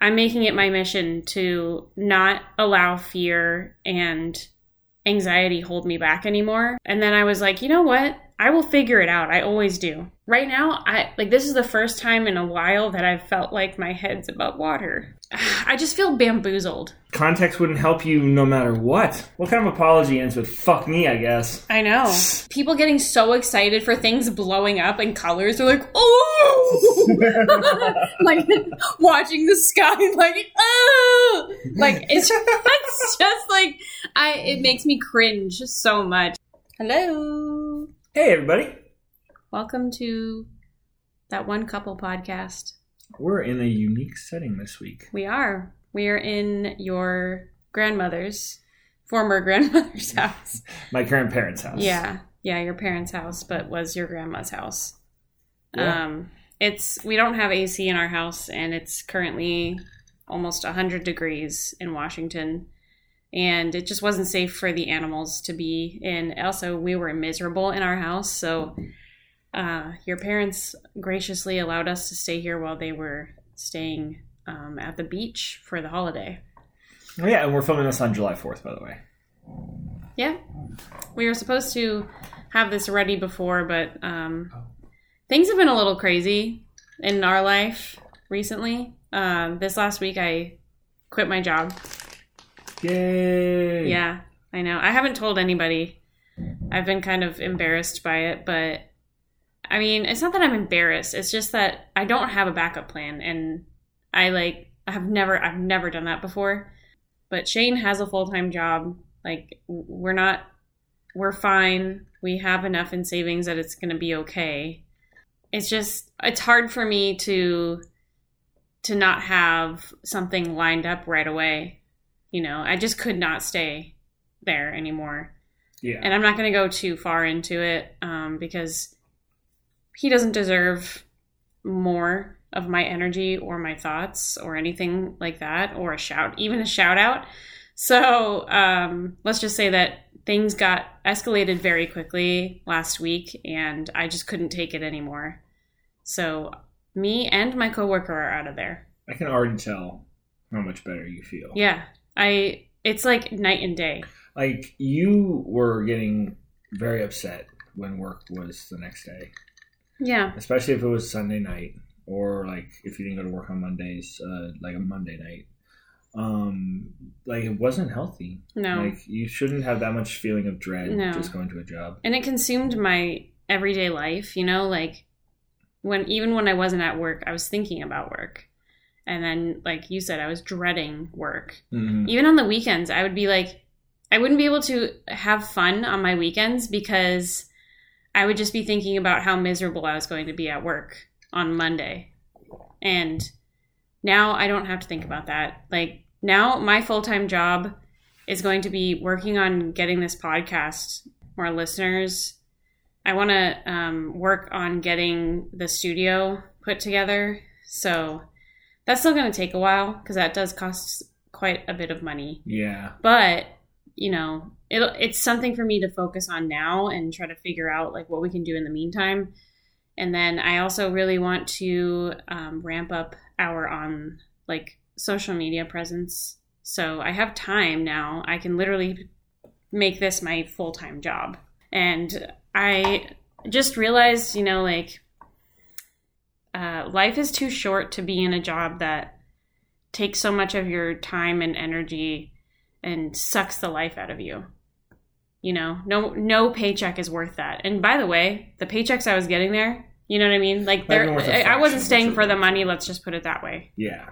I'm making it my mission to not allow fear and anxiety hold me back anymore. And then I was like, you know what? I will figure it out. I always do. Right now, I like this is the first time in a while that I've felt like my head's above water. I just feel bamboozled. Context wouldn't help you no matter what. What kind of apology ends with "fuck me"? I guess. I know. People getting so excited for things blowing up in colors. They're like, oh, like watching the sky, like, oh, like it's, it's just like I. It makes me cringe so much. Hello, Hey, everybody. Welcome to that one couple podcast. We're in a unique setting this week. We are. We are in your grandmother's former grandmother's house. My current parents' house. Yeah, yeah, your parents' house, but was your grandma's house. Yeah. Um, it's we don't have AC in our house, and it's currently almost hundred degrees in Washington, and it just wasn't safe for the animals to be in. Also, we were miserable in our house, so uh, your parents graciously allowed us to stay here while they were staying um, at the beach for the holiday. Oh, yeah, and we're filming this on July 4th, by the way. Yeah. We were supposed to have this ready before, but um, things have been a little crazy in our life recently. Um, this last week, I quit my job. Yay! Yeah, I know. I haven't told anybody. I've been kind of embarrassed by it, but I mean, it's not that I'm embarrassed. It's just that I don't have a backup plan, and I like I have never I've never done that before. But Shane has a full time job. Like we're not we're fine. We have enough in savings that it's going to be okay. It's just it's hard for me to to not have something lined up right away. You know, I just could not stay there anymore. Yeah. And I'm not going to go too far into it um, because he doesn't deserve more of my energy or my thoughts or anything like that or a shout, even a shout out. So um, let's just say that things got escalated very quickly last week and I just couldn't take it anymore. So me and my coworker are out of there. I can already tell how much better you feel. Yeah. I it's like night and day. Like, you were getting very upset when work was the next day, Yeah. especially if it was Sunday night or, like, if you didn't go to work on Mondays, uh, like a Monday night. Um, like, it wasn't healthy. No. Like, you shouldn't have that much feeling of dread No. just going to a job. and it consumed my everyday life you know like when even when i wasn't at work i was thinking about work and then like you said i was dreading work hmm even on the weekends i would be like i wouldn't be able to have fun on my weekends because i would just be thinking about how miserable i was going to be at work on monday and now i don't have to think about that like now my full-time job is going to be working on getting this podcast more listeners I want to um, work on getting the studio put together. So that's still going to take a while because that does cost quite a bit of money. Yeah. But you know, it, it's something for me to focus on now and try to figure out like what we can do in the meantime. And then I also really want to um, ramp up our on like social media presence. So I have time now. I can literally make this my full time job. And I just realized, you know, like uh, life is too short to be in a job that takes so much of your time and energy and sucks the life out of you. You know, no no paycheck is worth that. And by the way, the paychecks I was getting there, you know what I mean? Like there, I wasn't staying for the money. Let's just put it that way. Yeah.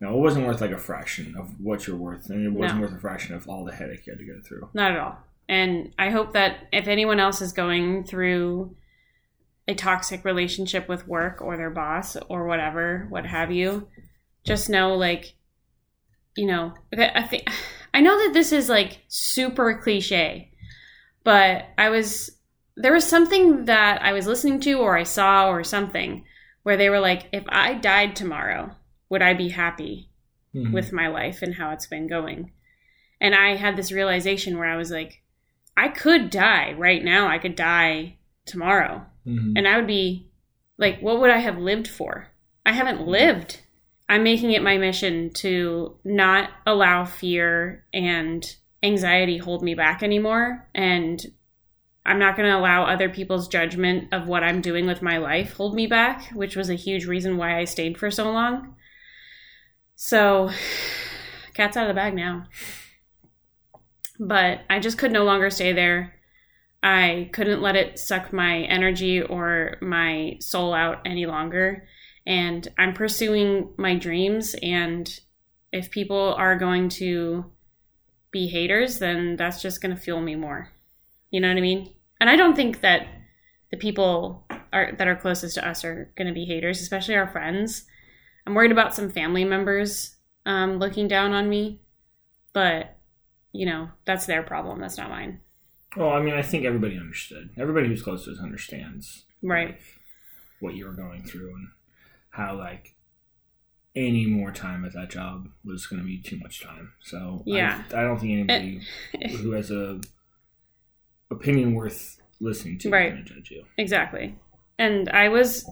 No, it wasn't worth like a fraction of what you're worth, and it wasn't No. worth a fraction of all the headache you had to go through. Not at all. And I hope that if anyone else is going through a toxic relationship with work or their boss or whatever, what have you, just know like, you know, I think I know that this is like super cliche, but I was there was something that I was listening to or I saw or something where they were like, if I died tomorrow, would I be happy? Mhm. with my life and how it's been going. And I had this realization where I was like, I could die right now. I could die tomorrow. Mhm. And I would be like, what would I have lived for? I haven't lived. I'm making it my mission to not allow fear and anxiety hold me back anymore. And I'm not going to allow other people's judgment of what I'm doing with my life hold me back, which was a huge reason why I stayed for so long. So, cat's out of the bag now. But I just could no longer stay there. I couldn't let it suck my energy or my soul out any longer. And I'm pursuing my dreams. And if people are going to be haters, then that's just going to fuel me more. You know what I mean? And I don't think that the people are that are closest to us are going to be haters, especially our friends. I'm worried about some family members um, looking down on me, but you know that's their problem. That's not mine. Well, I mean, I think everybody understood. Everybody who's close to us understands, right? Like, what you were going through and how like any more time at that job was going to be too much time. So yeah, I, I don't think anybody who has a opinion worth listening to right. is going to judge you. Exactly. And I was,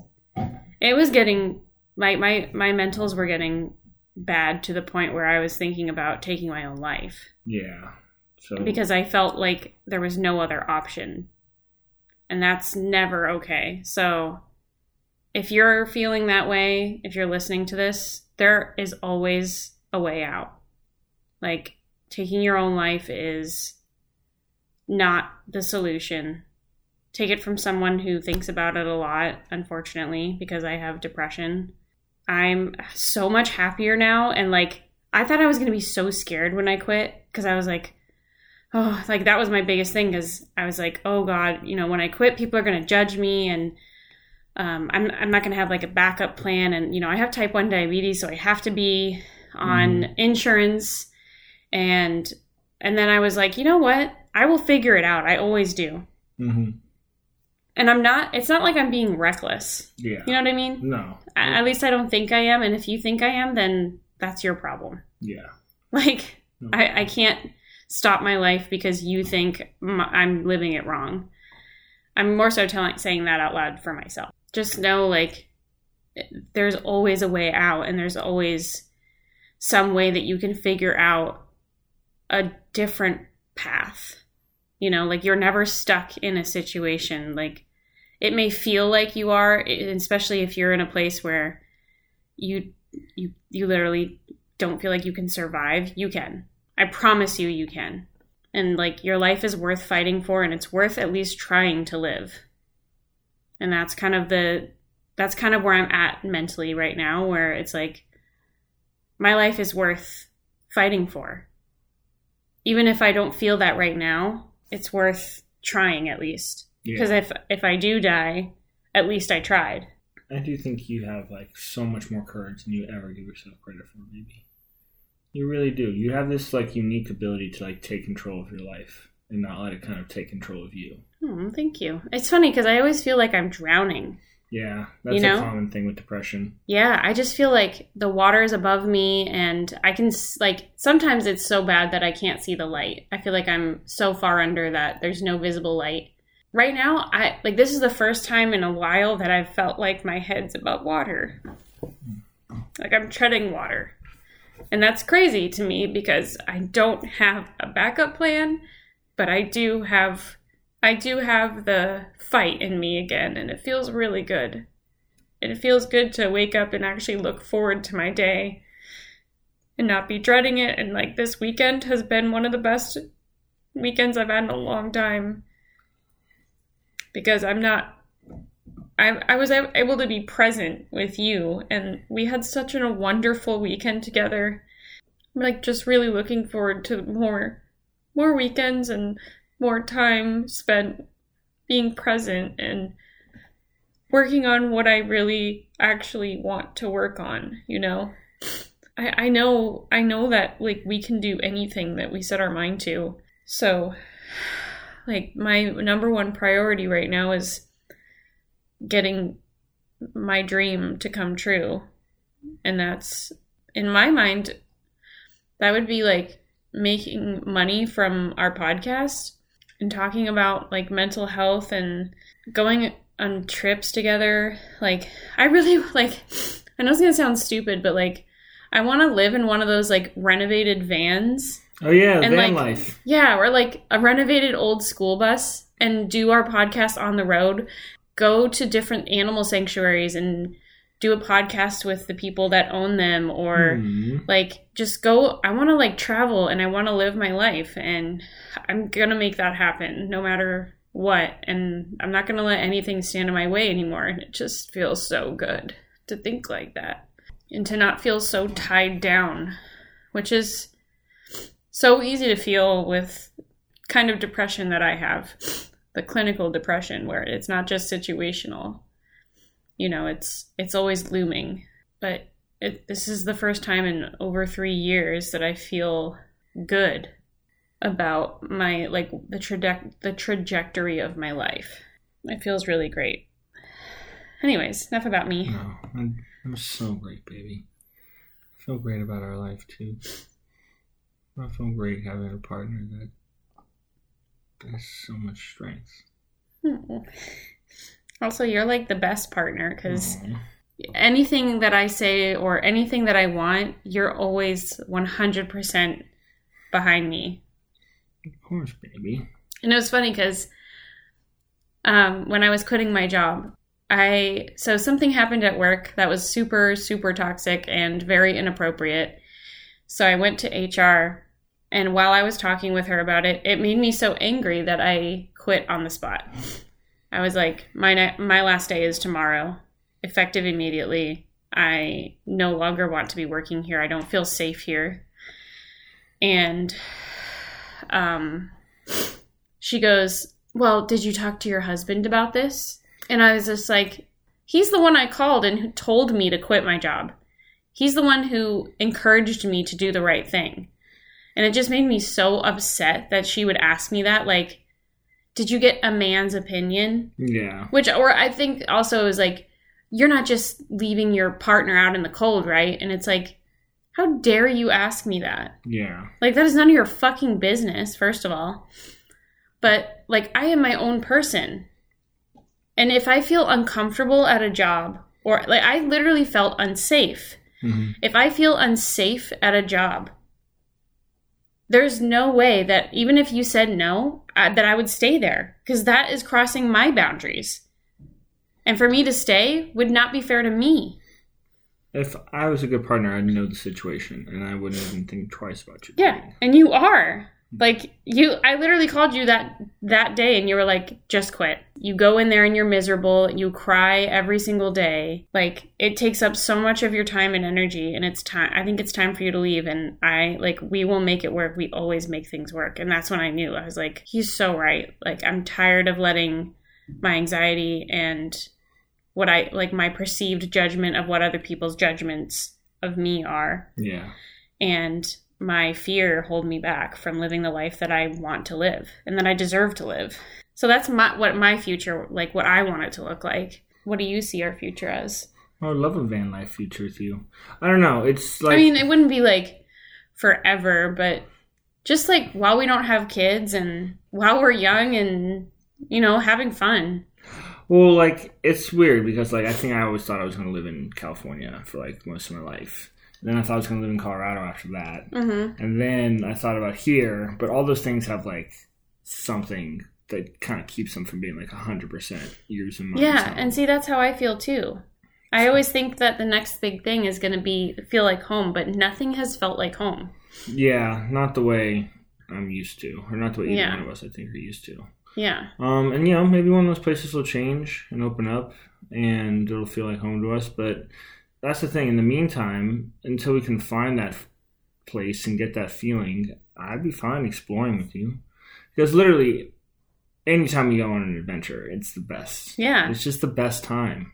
it was getting my my my mentals were getting bad to the point where I was thinking about taking my own life. Yeah. So because I felt like there was no other option. And that's never okay. So if you're feeling that way, if you're listening to this, there is always a way out. Like taking your own life is not the solution. Take it from someone who thinks about it a lot, unfortunately, because I have depression. I'm so much happier now. And like, I thought I was going to be so scared when I quit because I was like, oh, like that was my biggest thing because I was like, oh God, you know, when I quit, people are going to judge me and um, I'm, I'm not going to have like a backup plan. And, you know, I have type 1 diabetes, so I have to be on mm. insurance. And, and then I was like, you know what? I will figure it out. I always do. Mm-hmm. And I'm not, it's not like I'm being reckless. Yeah. You know what I mean? No. At least I don't think I am. And if you think I am, then that's your problem. Yeah. Like. I, I can't stop my life because you think I'm living it wrong. I'm more so telling, saying that out loud for myself. Just know, like, there's always a way out, and there's always some way that you can figure out a different path. You know, like you're never stuck in a situation. Like it may feel like you are, especially if you're in a place where you you you literally don't feel like you can survive. You can. I promise you, you can. And like your life is worth fighting for, and it's worth at least trying to live. And that's kind of the that's kind of where I'm at mentally right now, where it's like my life is worth fighting for even if I don't feel that right now, it's worth trying at least. Because yeah. if if I do die, at least I tried. I do think you have like so much more courage than you ever give yourself credit for, maybe. You really do. You have this like unique ability to like take control of your life and not let it kind of take control of you. Oh, thank you. It's funny because I always feel like I'm drowning. Yeah, that's you know? a common thing with depression. Yeah, I just feel like the water is above me and I can like sometimes it's so bad that I can't see the light. I feel like I'm so far under that there's no visible light. Right now, I like this is the first time in a while that I've felt like my head's above water. Like I'm treading water. And that's crazy to me because I don't have a backup plan, but I do have I do have the fight in me again, and it feels really good. And it feels good to wake up and actually look forward to my day and not be dreading it. And like this weekend has been one of the best weekends I've had in a long time because I'm not. I, I was able to be present with you, and we had such a wonderful weekend together. I'm like just really looking forward to more, more weekends and more time spent being present and working on what I really actually want to work on, you know? I, I know I know that like we can do anything that we set our mind to. So like my number one priority right now is getting my dream to come true. And that's in my mind that would be like making money from our podcast and talking about like mental health and going on trips together. Like I really like I know it's gonna sound stupid, but like I want to live in one of those like renovated vans. Oh yeah, And, van like, life. Yeah, or like a renovated old school bus and do our podcast on the road. Go to different animal sanctuaries and do a podcast with the people that own them or Hmm. like just go I want to like travel and I want to live my life and I'm going to make that happen no matter what and I'm not going to let anything stand in my way anymore and it just feels so good to think like that and to not feel so tied down which is so easy to feel with kind of depression that I have the clinical depression where it's not just situational you know it's it's always looming but it, this is the first time in over three years that I feel good about my like the traje- the trajectory of my life. It feels really great. Anyways, enough about me. No, I'm, I'm so great, baby. I feel great about our life too. I feel great having a partner that has so much strength. Also, you're like the best partner because Aw. anything that I say or anything that I want, you're always 100% behind me. Of course, baby. And it was funny because um, when I was quitting my job, I so something happened at work that was super super toxic and very inappropriate. So I went to HR, and while I was talking with her about it, it made me so angry that I quit on the spot. I was like, my ne- my last day is tomorrow, effective immediately. I no longer want to be working here. I don't feel safe here. And um she goes, Well, did you talk to your husband about this? And I was just like, He's the one I called and who told me to quit my job. He's the one who encouraged me to do the right thing. And it just made me so upset that she would ask me that. Like, did you get a man's opinion? Yeah. Which, or I think also is like, you're not just leaving your partner out in the cold, right? And it's like, how dare you ask me that? Yeah. Like that is none of your fucking business, first of all. But like I am my own person. And if I feel uncomfortable at a job or like I literally felt unsafe. hmm If I feel unsafe at a job, there's no way that even if you said no, I, that I would stay there because that is crossing my boundaries. And for me to stay would not be fair to me. If I was a good partner, I'd know the situation and I wouldn't even think twice about you. Yeah, and you are. Like you I literally called you that that day and you were like just quit. You go in there and you're miserable, you cry every single day. Like it takes up so much of your time and energy and it's time I think it's time for you to leave and I like we will make it work. We always make things work. And that's when I knew. I was like he's so right. Like I'm tired of letting my anxiety and what I like my perceived judgment of what other people's judgments of me are Yeah. and my fear hold me back from living the life that I want to live and that I deserve to live. So that's my what my future like what I want it to look like. What do you see our future as? I would love a van life future with you. I don't know. It's like I mean, it wouldn't be like forever, but just like while we don't have kids and while we're young and you know, having fun. Well, like it's weird because like I think I always thought I was going to live in California for like most of my life. Then I thought I was going to live in Colorado after that, Mhm. and then I thought about here. But all those things have like something that kind of keeps them from being like hundred percent yours and mine. Yeah, and see that's how I feel too. I always think that the next big thing is going to be feel like home, but nothing has felt like home. yeah, not the way I'm used to, or not the way either Yeah. one of us I think are used to. Yeah. Um, and you know, maybe one of those places will change and open up, and it'll feel like home to us. But that's the thing. In the meantime, until we can find that place and get that feeling, I'd be fine exploring with you. Because literally, anytime you go on an adventure, it's the best. Yeah. It's just the best time.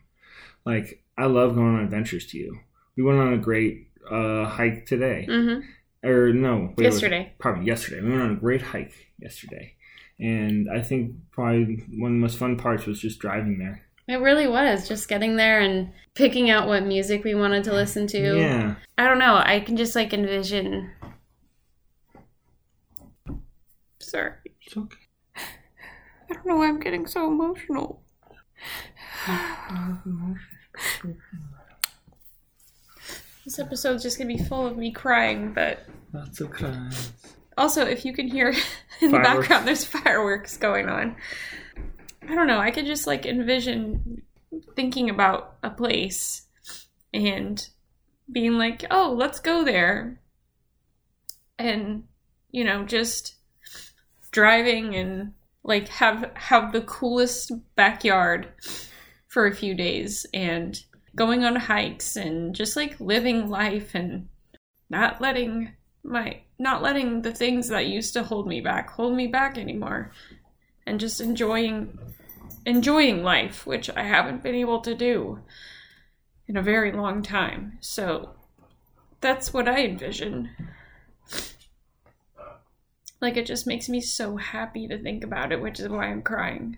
Like I love going on adventures to you. We went on a great uh, hike today, Mhm. or no, wait, Yesterday. probably yesterday. We went on a great hike yesterday, and I think probably one of the most fun parts was just driving there. It really was just getting there and picking out what music we wanted to listen to. Yeah, I don't know. I can just like envision. Sorry. it's okay. I don't know why I'm getting so emotional. This episode's just gonna be full of me crying, but Lots of cries. also if you can hear in the background there's fireworks going on. I don't know, I could just like envision thinking about a place and being like, "Oh, let's go there." And you know, just driving and like have have the coolest backyard for a few days and going on hikes and just like living life and not letting my not letting the things that used to hold me back hold me back anymore and just enjoying enjoying life which I haven't been able to do in a very long time. So that's what I envision. Like it just makes me so happy to think about it which is why I'm crying.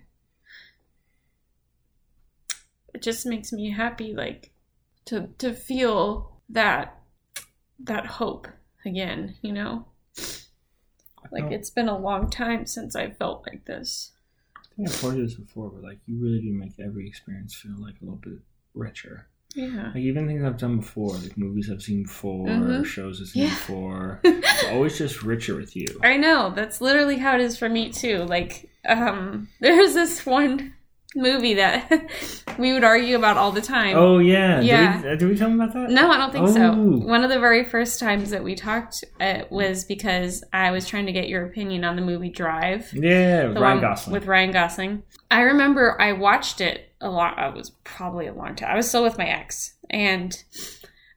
It just makes me happy like to to feel that that hope again you know like Oh. it's been a long time since i felt like this I think I've told you this before, but like you really do make every experience feel like a little bit richer. yeah Like even things I've done before, like movies I've seen before, Mhm. shows I've seen Yeah. before, it's always just richer with you. i know that's literally how it is for me too like um there's this one movie that we would argue about all the time Oh yeah, Yeah. Did we, uh, did we tell them about that? No, I don't think so. Oh. One of the very first times that we talked uh, was because I was trying to get your opinion on the movie Drive. Yeah, Ryan Gosling. With Ryan Gosling. I remember I watched it a lot. I was probably a long time. I was still with my ex. And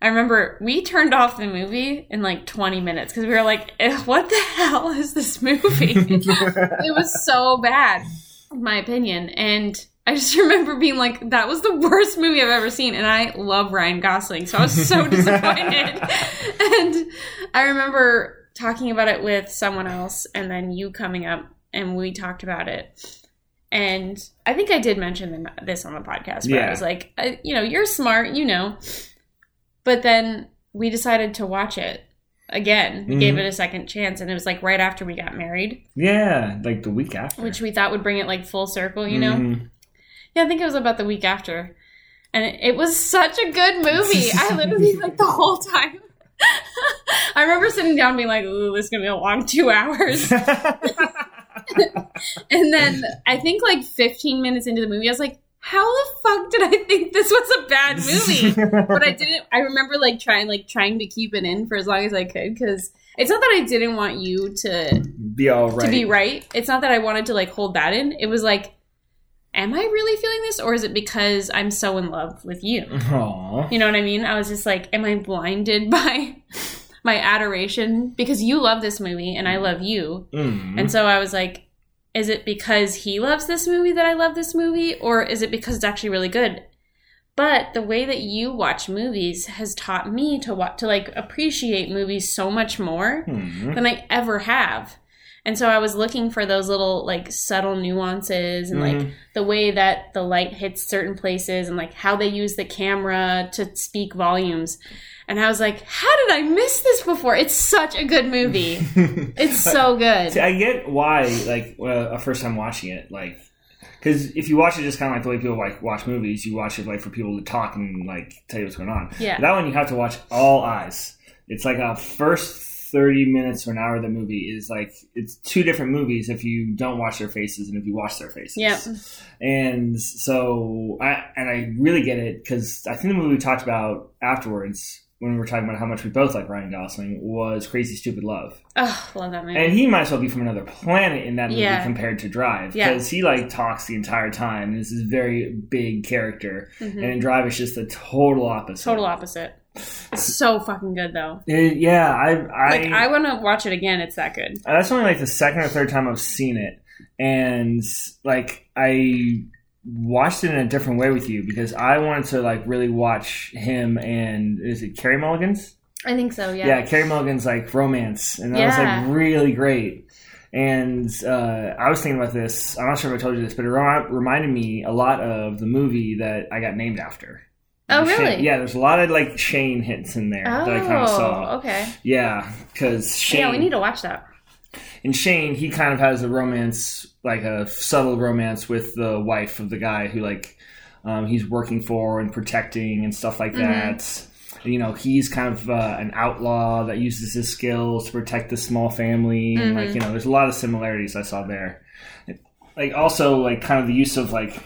I remember we turned off the movie in like 20 minutes because we were like, "Eh, what the hell is this movie? it was so bad, in my opinion. And I just remember being like, that was the worst movie I've ever seen. And I love Ryan Gosling. So I was so disappointed. and I remember talking about it with someone else and then you coming up and we talked about it. And I think I did mention this on the podcast, but I was like, I, you know, you're smart, you know. But then we decided to watch it again. We gave it a second chance, and it was like right after we got married, yeah, like the week after. which we thought would bring it like full circle, you know? Mhm. Yeah, I think it was about the week after. And it, it was such a good movie. I literally, like, the whole time. I remember sitting down being like, ooh, this is going to be a long two hours. And then I think like 15 minutes into the movie, I was like, how the fuck did I think this was a bad movie? but I didn't. I remember like trying, like trying to keep it in for as long as I could because it's not that I didn't want you to be all right. to be right. It's not that I wanted to like hold that in. It was like, am I really feeling this, or is it because I'm so in love with you? Aww. You know what I mean? I was just like, am I blinded by my adoration because you love this movie and I love you? Mm. And so I was like, is it because he loves this movie that I love this movie, or is it because it's actually really good? But the way that you watch movies has taught me to wa- to like appreciate movies so much more Hmm. than I ever have. And so I was looking for those little like subtle nuances and like Mhm. the way that the light hits certain places and like how they use the camera to speak volumes. And I was like, how did I miss this before? It's such a good movie. It's so good. See, I get why, like, uh, a first time watching it, like, because if you watch it just kind of like the way people like watch movies, you watch it like for people to talk and like tell you what's going on. Yeah. That one you have to watch all eyes. It's like a first thirty minutes or an hour of the movie is like it's two different movies if you don't watch their faces and if you watch their faces. Yep. And so I and I really get it because I think the movie we talked about afterwards when we were talking about how much we both like Ryan Gosling was Crazy Stupid Love. Oh, love that movie. And he might as well be from another planet in that movie Yeah. compared to Drive. Yeah. Because he like talks the entire time. And this is very big character. Mhm. And Drive it's just the total opposite. Total opposite. It's so fucking good though. It- yeah, I I, Like I want to watch it again. It's that good. that's only like the second or third time I've seen it. And like I watched it in a different way with you because I wanted to like really watch him and is it Carey Mulligan's? I think so. yeah, Yeah. Carey Mulligan's like romance, and that was like really great. And uh, I was thinking about this. I'm not sure if I told you this, but it reminded me a lot of the movie that I got named after. Oh, Shane- really? yeah, there's a lot of like Shane hints in there Oh, that I kind of saw. okay. Yeah, because Shane Yeah, we need to watch that. and Shane, he kind of has a romance, like a subtle romance with the wife of the guy who like um, he's working for and protecting and stuff like Mm-hmm. that. you know he's kind of uh, an outlaw that uses his skills to protect the small family. And, like you know, there's a lot of similarities I saw there. Like also like kind of the use of like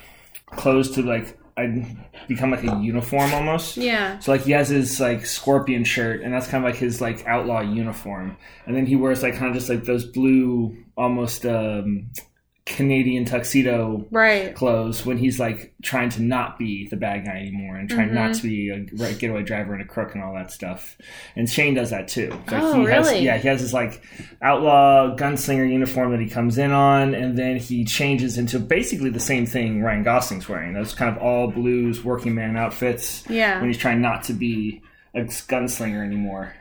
clothes to like I become like a uniform almost. Yeah. So like he has his like scorpion shirt, and that's kind of like his like outlaw uniform, and then he wears like kind of just like those blue, almost um, Canadian tuxedo Right. clothes when he's like trying to not be the bad guy anymore and trying not Mhm. to be a getaway driver and a crook and all that stuff. And Shane does that too. Like Oh, he has, really? yeah, he has his like outlaw gunslinger uniform that he comes in on, and then he changes into basically the same thing Ryan Gosling's wearing. Those kind of all blues working man outfits Yeah. when he's trying not to be a gunslinger anymore.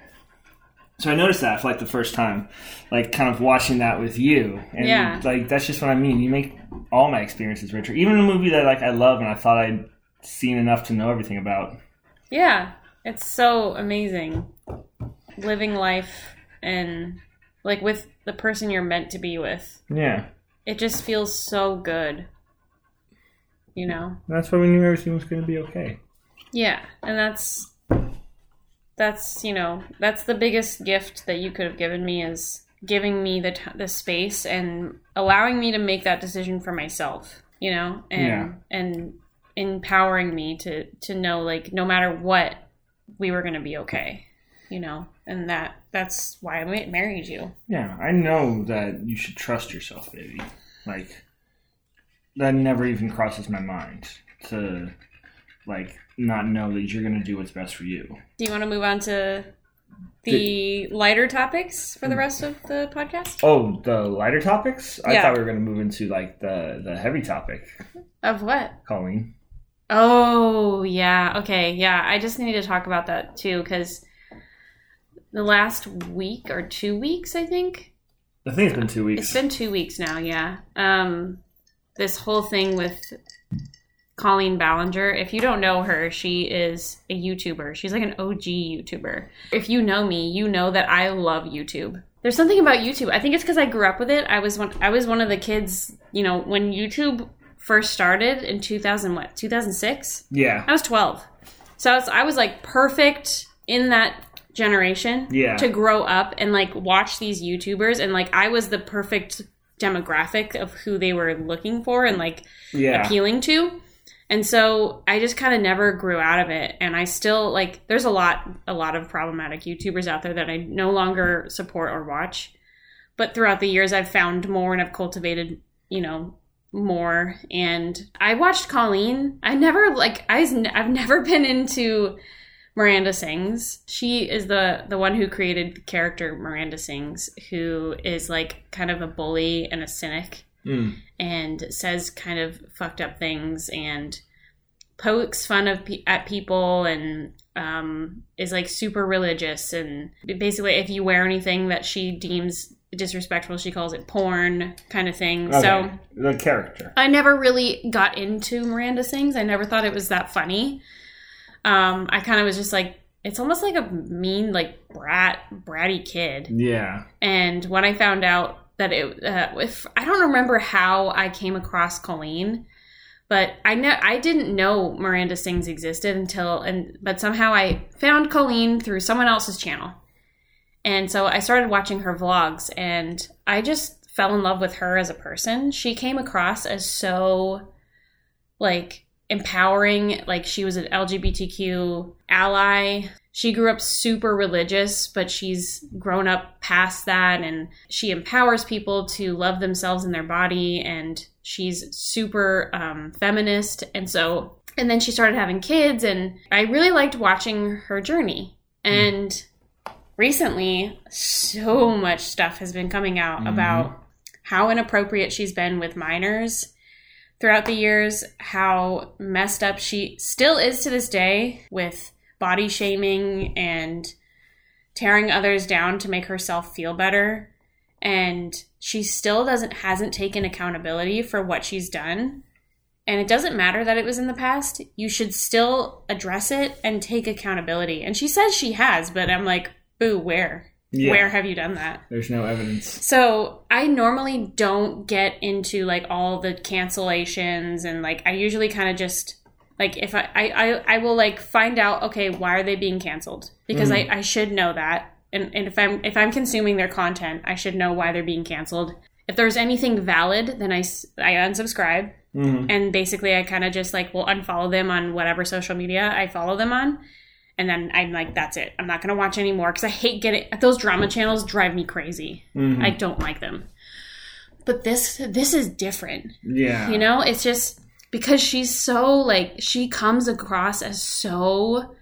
So I noticed that for like the first time, like kind of watching that with you, and Yeah. like that's just what I mean. You make all my experiences richer, even a movie that like I love and I thought I'd seen enough to know everything about. Yeah. It's so amazing living life and like with the person you're meant to be with. Yeah, It just feels so good. You know? that's why we knew everything was going to be okay. Yeah, and that's that's you know that's the biggest gift that you could have given me is giving me the t- the space and allowing me to make that decision for myself. You know, and Yeah. and empowering me to to know like no matter what we were going to be okay. You know, and that that's why I married you. Yeah, I know that you should trust yourself, baby. Like that never even crosses my mind to like not know that you're going to do what's best for you. Do you want to move on to the lighter topics for the rest of the podcast? Oh, the lighter topics? I Yeah. thought we were going to move into like the the heavy topic, Of what? Colleen. Oh, yeah. Okay. Yeah. I just need to talk about that too because the last week or two weeks, I think. I think it's been two weeks. It's been two weeks now, yeah. Um, this whole thing with Colleen Ballinger. If you don't know her, she is a YouTuber. She's like an OG YouTuber. If you know me, you know that I love YouTube. There's something about YouTube. I think it's because I grew up with it. I was one. I was one of the kids. You know, when YouTube first started in 2000, what 2006. yeah, I was 12. So I was, I was like perfect in that generation Yeah. to grow up and like watch these YouTubers and like I was the perfect demographic of who they were looking for and like yeah, appealing to. And so I just kind of never grew out of it and I still like there's a lot a lot of problematic YouTubers out there that I no longer support or watch. But throughout the years I've found more and I've cultivated, you know, more and I watched Colleen. I never like I've never been into Miranda Sings. She is the the one who created the character Miranda Sings who is like kind of a bully and a cynic Mm. and says kind of fucked up things and pokes fun of pe- at people and um, is like super religious and basically if you wear anything that she deems disrespectful she calls it porn kind of thing so the character. I never really got into Miranda Sings. I never thought it was that funny. Um, I kind of was just like, it's almost like a mean, like brat, bratty kid. Yeah, And when I found out that it, uh, if I don't remember how I came across Colleen, but I know I didn't know Miranda Sings existed until, and but somehow I found Colleen through someone else's channel, and so I started watching her vlogs, and I just fell in love with her as a person. She came across as so like empowering, like she was an LGBTQ ally. She grew up super religious, but she's grown up past that and she empowers people to love themselves and their body and she's super um, feminist and so and then she started having kids and I really liked watching her journey. And recently so much stuff has been coming out Mhm. about how inappropriate she's been with minors throughout the years, how messed up she still is to this day with body shaming and tearing others down to make herself feel better. And she still doesn't hasn't taken accountability for what she's done. And it doesn't matter that it was in the past. You should still address it and take accountability. And she says she has, but I'm like, boo, where? yeah. Where have you done that? There's no evidence. So I normally don't get into like all the cancellations and like I usually kind of just Like if I, I, I, will like find out, okay, why are they being canceled? Because Mhm. I, I should know that. And, and if I'm if I'm consuming their content, I should know why they're being canceled. If there's anything valid, then i i unsubscribe. hmm And basically I kind of just like will unfollow them on whatever social media I follow them on. And then I'm like, that's it. I'm not gonna watch anymore because I hate getting those drama channels drive me crazy. hmm I don't like them. But this this is different. yeah. You know, it's just because she's so like she comes across as so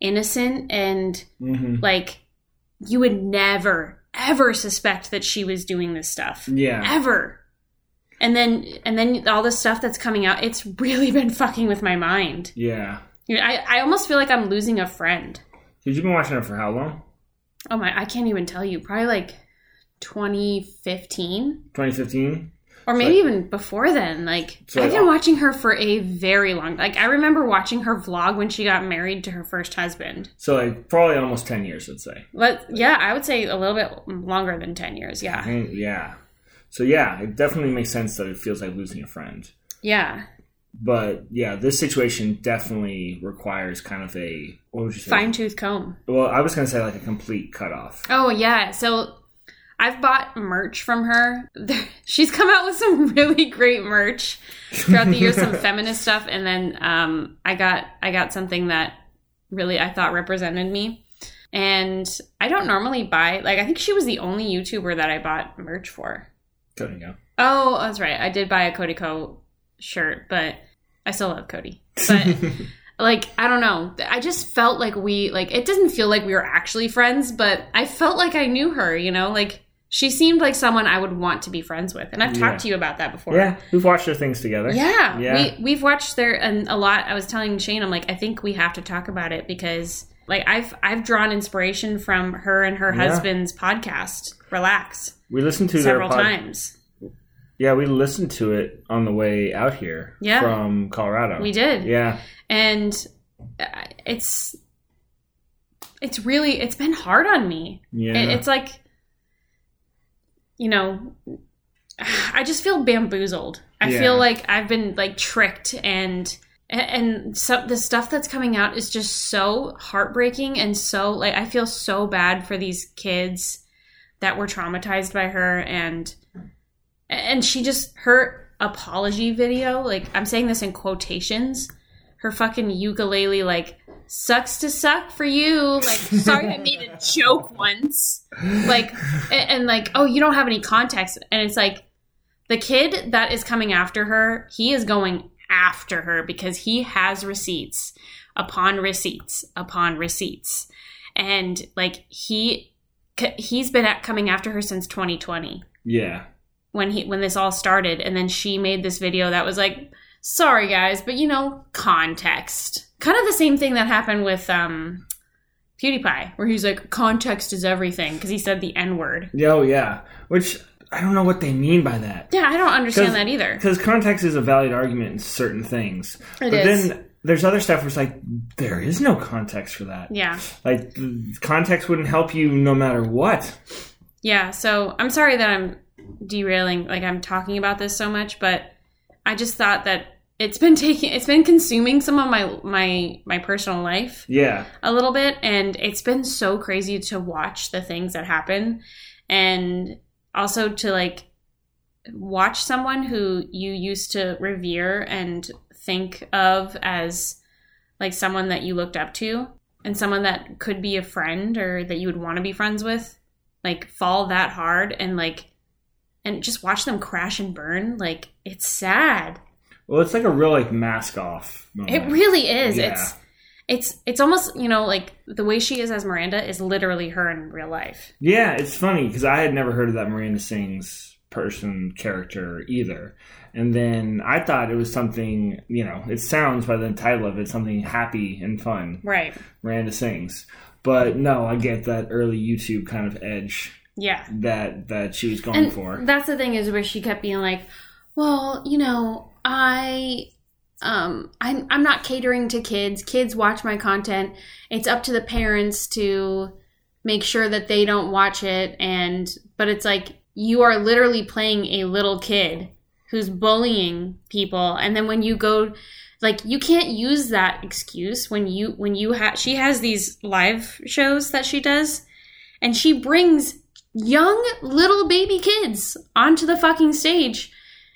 innocent and hmm like you would never ever suspect that she was doing this stuff. Yeah. Ever. And then and then all the stuff that's coming out, it's really been fucking with my mind. Yeah. I, I almost feel like I'm losing a friend. Because you've been watching it for how long? Oh my I can't even tell you. Probably like 2015 2015? Or maybe even before then like So- i've been watching her for a very long like i remember watching her vlog when she got married to her first husband So, like, probably almost 10 years, I'd say. but yeah i would say a little bit longer than 10 years yeah Mm, Yeah. So, yeah, it definitely makes sense that it feels like losing a friend. yeah But, yeah, this situation definitely requires kind of a, what would you say? fine-tooth comb Well, I was going to say, like, a complete cutoff. oh yeah so i've bought merch from her. She's come out with some really great merch throughout the years some feminist stuff and then um, i got i got something that really i thought represented me. And i don't normally buy like i think she was the only youtuber that i bought merch for. You go. oh that's right. I did buy a Cody Ko shirt but i still love cody. But like i don't know i just felt like we like it doesn't feel like we were actually friends but i felt like i knew her you know like she seemed like someone i would want to be friends with and i've Yeah. talked to you about that before yeah, we've watched their things together. yeah, Yeah. we we've watched their and a lot. I was telling Shane, I'm like, I think we have to talk about it because like I've I've drawn inspiration from her and her Yeah. husband's podcast, Relax, We listened to several pod- times. Yeah, we listened to it on the way out here Yeah. from Colorado. We did, Yeah. and uh, it's it's really it's been hard on me. Yeah. It, it's like you know i just feel bamboozled i Yeah. feel like i've been like tricked and and so the stuff that's coming out is just so heartbreaking and so like i feel so bad for these kids that were traumatized by her and and she just her apology video like i'm saying this in quotations her fucking ukulele like sucks to suck for you. Like sorry i made a joke once. Like and, and like oh you don't have any context. And it's like the kid that is coming after her he is going after her because he has receipts upon receipts upon receipts. And like he he's been at coming after her since 2020 yeah. When he when this all started and then she made this video that was like sorry guys but you know context kind of the same thing that happened with um pewdiepie where he's like context is everything because he said the n-word Yeah, Oh, yeah. Which I don't know what they mean by that. yeah i don't understand that either Because context is a valid argument in certain things. It but is. then there's other stuff where it's like, there is no context for that. yeah Like, context wouldn't help you no matter what. yeah so i'm sorry that i'm derailing like i'm talking about this so much but i just thought that it's been taking it's been consuming some of my my my personal life Yeah. a little bit and it's been so crazy to watch the things that happen and also to like watch someone who you used to revere and think of as like someone that you looked up to and someone that could be a friend or that you would want to be friends with like fall that hard and like and just watch them crash and burn like it's sad Well, it's like a real, like, mask off moment. it really is. Yeah. It's it's it's almost you know like the way she is as Miranda is literally her in real life. Yeah, it's funny because I had never heard of that Miranda Sings person character either. And then I thought it was something, you know, it sounds by the title of it something happy and fun. Right. Miranda Sings. But no, I get that early YouTube kind of edge Yeah. that that she was going And for. that's the thing is where she kept being like, "Well, you know, I um I'm I'm not catering to kids. Kids watch my content. It's up to the parents to make sure that they don't watch it and but it's like you are literally playing a little kid who's bullying people and then when you go like you can't use that excuse when you when you have she has these live shows that she does and she brings young little baby kids onto the fucking stage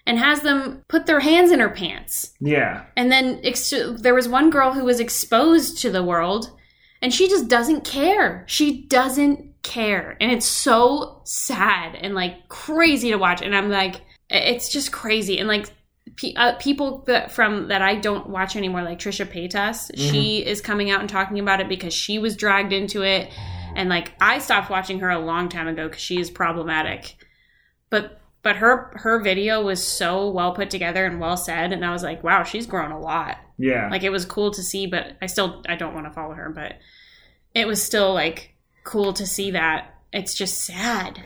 and has them put their hands in her pants Yeah. and then ex- there was one girl who was exposed to the world and she just doesn't care. She doesn't care. And it's so sad and like crazy to watch. And I'm like, it's just crazy. And like, pe- uh, people that from that I don't watch anymore, like Trisha Paytas, she is coming out and talking about it because she was dragged into it. And like, I stopped watching her a long time ago because she is problematic. But but her her video was so well put together and well said, and I was like, wow, she's grown a lot Yeah. like it was cool to see but i still i don't want to follow her but it was still like cool to see that it's just sad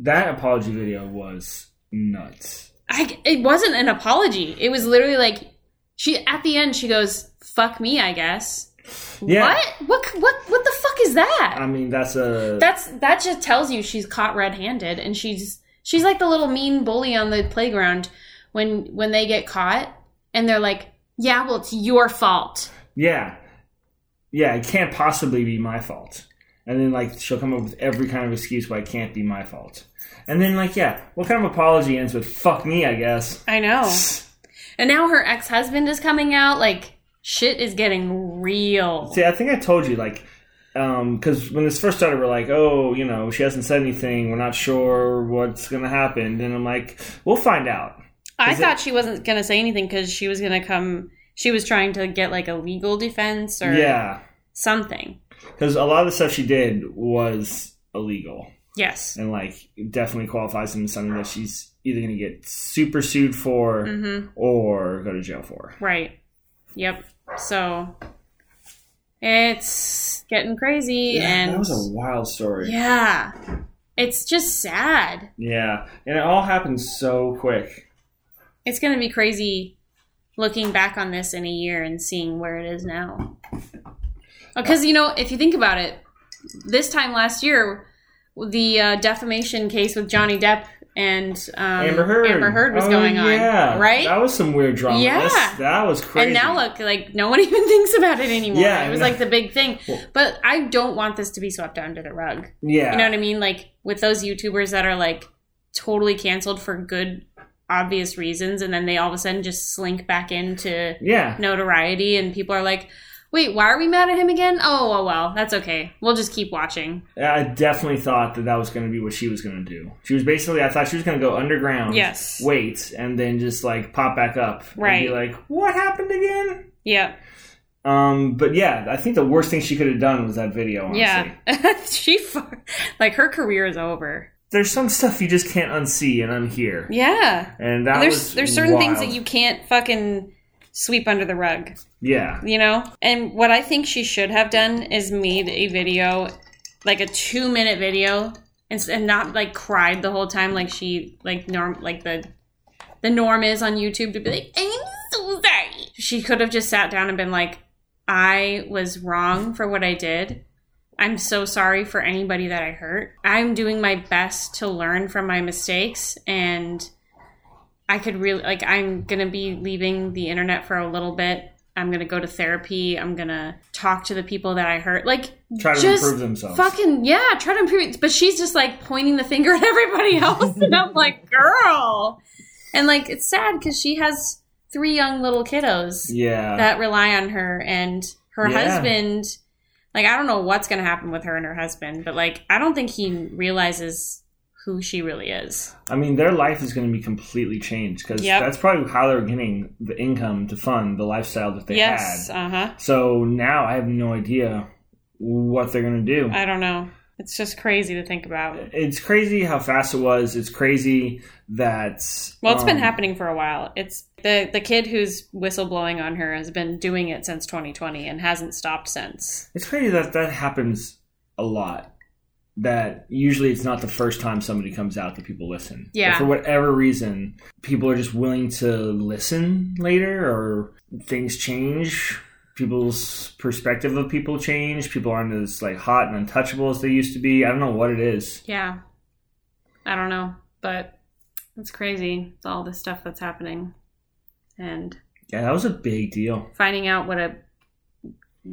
that apology video was nuts. i it wasn't an apology it was literally like she at the end she goes fuck me i guess Yeah. what what what what fuck is that I mean, that's a that's that just tells you she's caught red-handed and she's she's like the little mean bully on the playground when when they get caught and they're like yeah well it's your fault yeah, yeah. It can't possibly be my fault. And then like she'll come up with every kind of excuse why it can't be my fault. And then like yeah, what kind of apology ends with "fuck me"? I guess. I know. And now her ex husband is coming out. Like, shit is getting real. See, I think I told you like. Because when this first started, we're like, oh, you know, she hasn't said anything. We're not sure what's going to happen. And I'm like, we'll find out. I it- thought she wasn't going to say anything because she was going to come. She was trying to get like a legal defense or Yeah. something. Because a lot of the stuff she did was illegal. Yes. and like definitely qualifies into something that she's either going to get super sued for Mm-hmm. or go to jail for. Right. Yep. So it's getting crazy and that was a wild story. yeah, it's just sad. Yeah, and it all happened so quick. It's going to be crazy looking back on this in a year and seeing where it is now. Because, you know, if you think about it, this time last year, the uh, defamation case with Johnny Depp and um, Amber Heard. Amber Heard was Oh, going on, yeah. right? That was some weird drama. Yeah. That's- that was crazy. and now look, like no one even thinks about it anymore. Yeah, it was know. like the big thing. Well- but I don't want this to be swept under the rug. yeah, You know what I mean? Like with those YouTubers that are like totally canceled for good, obvious reasons, and then they all of a sudden just slink back into yeah, notoriety, and people are like, "Wait, why are we mad at him again?" Oh, well, well, that's okay. We'll just keep watching. I definitely thought that that was going to be what she was going to do. She was basically, I thought she was going to go underground, Yes. wait, and then just like pop back up, and Right. be like, "What happened again?" Yep. Um, but yeah, I think the worst thing she could have done was that video. Honestly. Yeah. she like her career is over. there's some stuff you just can't unsee and unhear. Yeah. And that there's was there's certain things that you can't fucking sweep under the rug, yeah you know? And what I think she should have done is made a video like a 2 minute video and, and not like cried the whole time like she like norm like the the norm is on YouTube to be like I'm so sorry. She could have just sat down and been like I was wrong for what I did. I'm so sorry for anybody that I hurt. I'm doing my best to learn from my mistakes and I could really like I'm going to be leaving the internet for a little bit. I'm going to go to therapy. I'm going to talk to the people that I hurt. Like try to just improve themselves. fucking yeah, try to improve it. But she's just like pointing the finger at everybody else and I'm like, "Girl." And like it's sad cuz she has three young little kiddos yeah, that rely on her and her Yeah. husband like i don't know what's going to happen with her and her husband but like i don't think he realizes who she really is I mean their life is going to be completely changed because Yep. that's probably how they're getting the income to fund the lifestyle that they yes had. uh-huh So now I have no idea what they're going to do. i don't know it's just crazy to think about it's crazy how fast it was. It's crazy that well it's been um, happening for a while it's the the kid who's whistleblowing on her has been doing it since 2020 and hasn't stopped since It's crazy that that happens a lot. That usually it's not the first time somebody comes out that people listen. But Yeah. for whatever reason, people are just willing to listen later, or things change. People's perspective of people change. People aren't as like hot and untouchable as they used to be. I don't know what it is. yeah i don't know but it's crazy it's all this stuff that's happening and Yeah, that was a big deal. finding out what a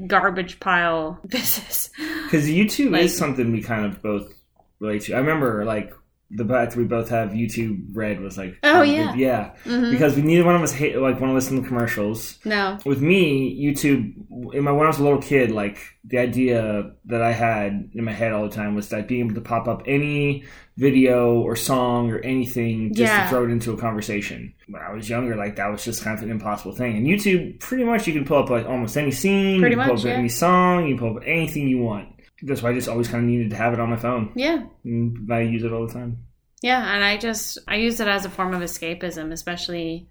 garbage pile this is. Because YouTube Like- is something we kind of both relate to. I remember like the fact we both have YouTube Red was like Oh, really yeah. yeah Mhm. because we neither one of us hate like want to listen to commercials. No. With me, YouTube in my when I was a little kid, like the idea that I had in my head all the time was that being able to pop up any video or song or anything just Yeah. to throw it into a conversation. When I was younger, like that was just kind of an impossible thing. And YouTube, pretty much, you can pull up like almost any scene, Pretty you can pull much, up yeah. any song, you can pull up anything you want. That's why I just always kind of needed to have it on my phone. Yeah. And I use it all the time. Yeah, and I just I use it as a form of escapism, especially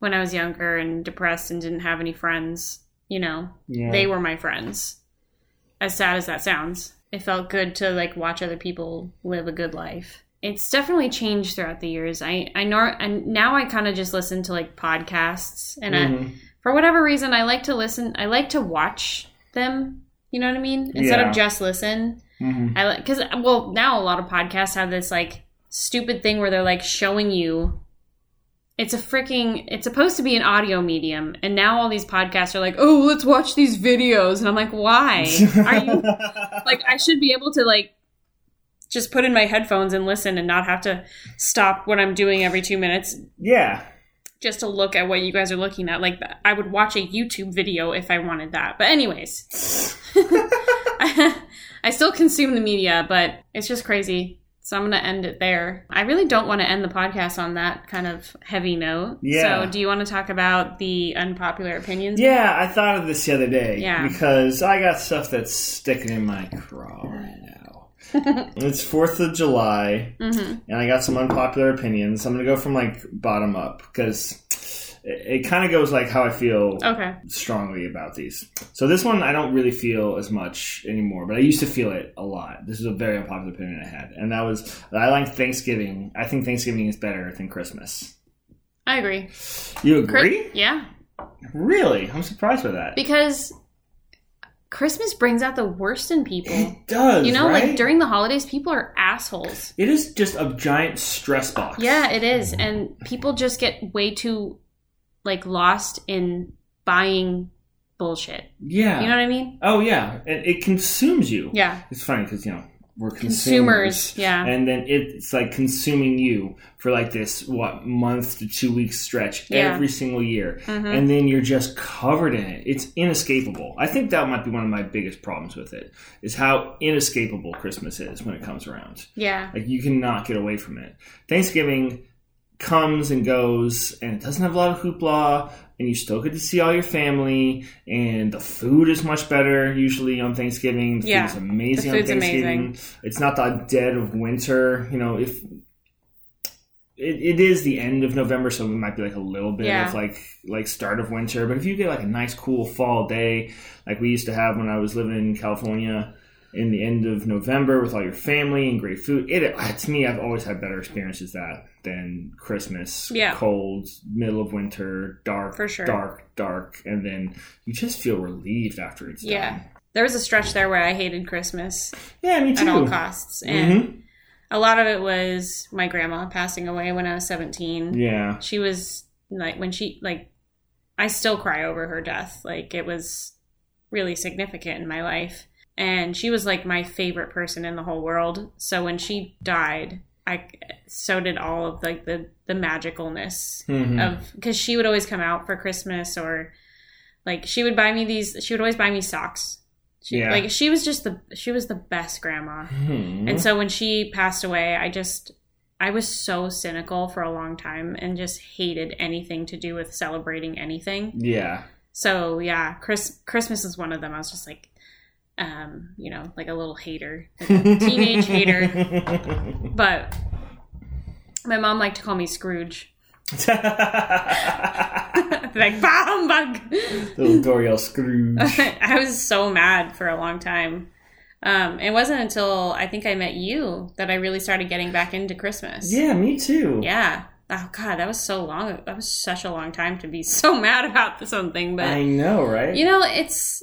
when I was younger and depressed and didn't have any friends. You know, Yeah. they were my friends. As sad as that sounds, it felt good to like watch other people live a good life. It's definitely changed throughout the years. I I know and now I kind of just listen to like podcasts and I, Mhm. for whatever reason I like to listen. I like to watch them. You know what I mean? Instead Yeah. of just listen. Mhm. I like because well now a lot of podcasts have this like stupid thing where they're like showing you. It's a freaking. It's supposed to be an audio medium, and now all these podcasts are like, "Oh, let's watch these videos," and I'm like, "Why are you like?" I should be able to like just put in my headphones and listen, and not have to stop what I'm doing every two minutes yeah. Just to look at what you guys are looking at. Like I would watch a YouTube video if I wanted that. But anyways, I still consume the media, but it's just crazy. So I'm going to end it there. I really don't want to end the podcast on that kind of heavy note. Yeah. So do you want to talk about the unpopular opinions? Yeah, I thought of this the other day. Yeah. Because I got stuff that's sticking in my craw right now. it's 4th of July, hmm and I got some unpopular opinions. I'm going to go from like bottom up because it, it kind of goes like how I feel Okay. strongly about these. So this one I don't really feel as much anymore, but I used to feel it a lot. This is a very unpopular opinion I had, and that was I like Thanksgiving. I think Thanksgiving is better than Christmas. I agree. You agree? yeah. Really? I'm surprised by that. Because Christmas brings out the worst in people. It does. You know, right? like during the holidays, people are assholes. It is just a giant stress box. Yeah, it is. And people just get way too like lost in buying bullshit. Yeah. You know what I mean? oh yeah, and it consumes you. Yeah. It's funny because you know we're Consumers. consumers. Yeah. And then it's like consuming you for like this what month to two week stretch Yeah. every single year, Mhm. and then you're just covered in it. It's inescapable. I think that might be one of my biggest problems with it is how inescapable Christmas is when it comes around. Yeah. Like you cannot get away from it. Thanksgiving comes and goes, and it doesn't have a lot of hoopla, and you still get to see all your family, and the food is much better usually on Thanksgiving. The Yeah, food's amazing the food's on Thanksgiving. It's not the dead of winter. You know, if it, it is the end of November, so it might be like a little bit Yeah. of like like start of winter. But if you get like a nice cool fall day, like we used to have when I was living in California in the end of November with all your family and great food. It to me, I've always had better experiences that than Christmas, Yeah. cold, middle of winter, dark, For sure. dark, dark, and then you just feel relieved after it's Yeah. done. There was a stretch there where I hated Christmas Yeah, me too. at all costs. And Mhm. a lot of it was my grandma passing away when I was 17. Yeah, She was like, when she, like, I still cry over her death. Like, it was really significant in my life. And she was like my favorite person in the whole world. So when she died, I so did all of like the the magicalness Mhm. of because she would always come out for Christmas or like she would buy me these. She would always buy me socks. She, Yeah. Like she was just the she was the best grandma. Mhm. And so when she passed away, I just I was so cynical for a long time and just hated anything to do with celebrating anything. yeah, So yeah, Chris Christmas is one of them. I was just like um, you know, like a little hater, like a teenage hater. But my mom liked to call me Scrooge. like bah. Little Doriel Scrooge. I was so mad for a long time. Um, it wasn't until I think I met you that I really started getting back into Christmas. yeah, me too. Yeah. Oh God, that was so long. That was such a long time to be so mad about something. But I know, right? you know, it's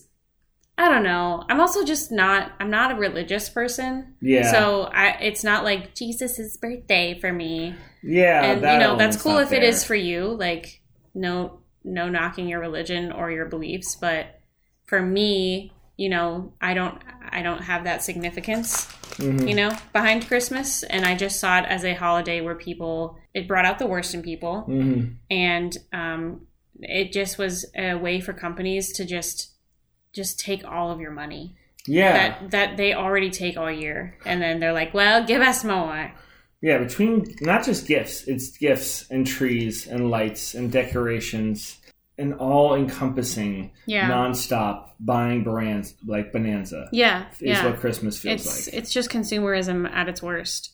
I don't know. I'm also just not. I'm not a religious person. yeah. So I, it's not like Jesus' birthday for me. yeah, and you know that's cool if it there. is for you. Like no, no knocking your religion or your beliefs, but for me, you know, I don't I don't have that significance, Mhm. you know, behind Christmas and I just saw it as a holiday where people it brought out the worst in people Mhm. and um it just was a way for companies to just just take all of your money Yeah. that that they already take all year and then they're like, "Well, give us more." Yeah, between not just gifts, it's gifts and trees and lights and decorations and all encompassing, Yeah. nonstop buying brands like Bonanza yeah. is yeah. what Christmas feels it's like. it's just consumerism at its worst.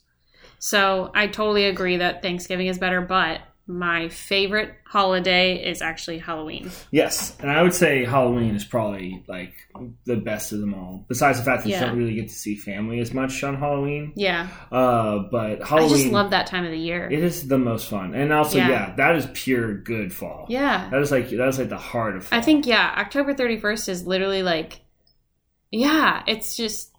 So I totally agree that Thanksgiving is better, but my favorite holiday is actually Halloween. Yes, and I would say Halloween is probably like the best of them all. Besides the fact that Yeah. you don't really get to see family as much on Halloween, Yeah, uh, but Halloween, I just love that time of the year. it is the most fun, and also Yeah. yeah, that is pure good fall. yeah, That is like that is like the heart of fall. I think yeah, October thirty first is literally like, yeah, it's just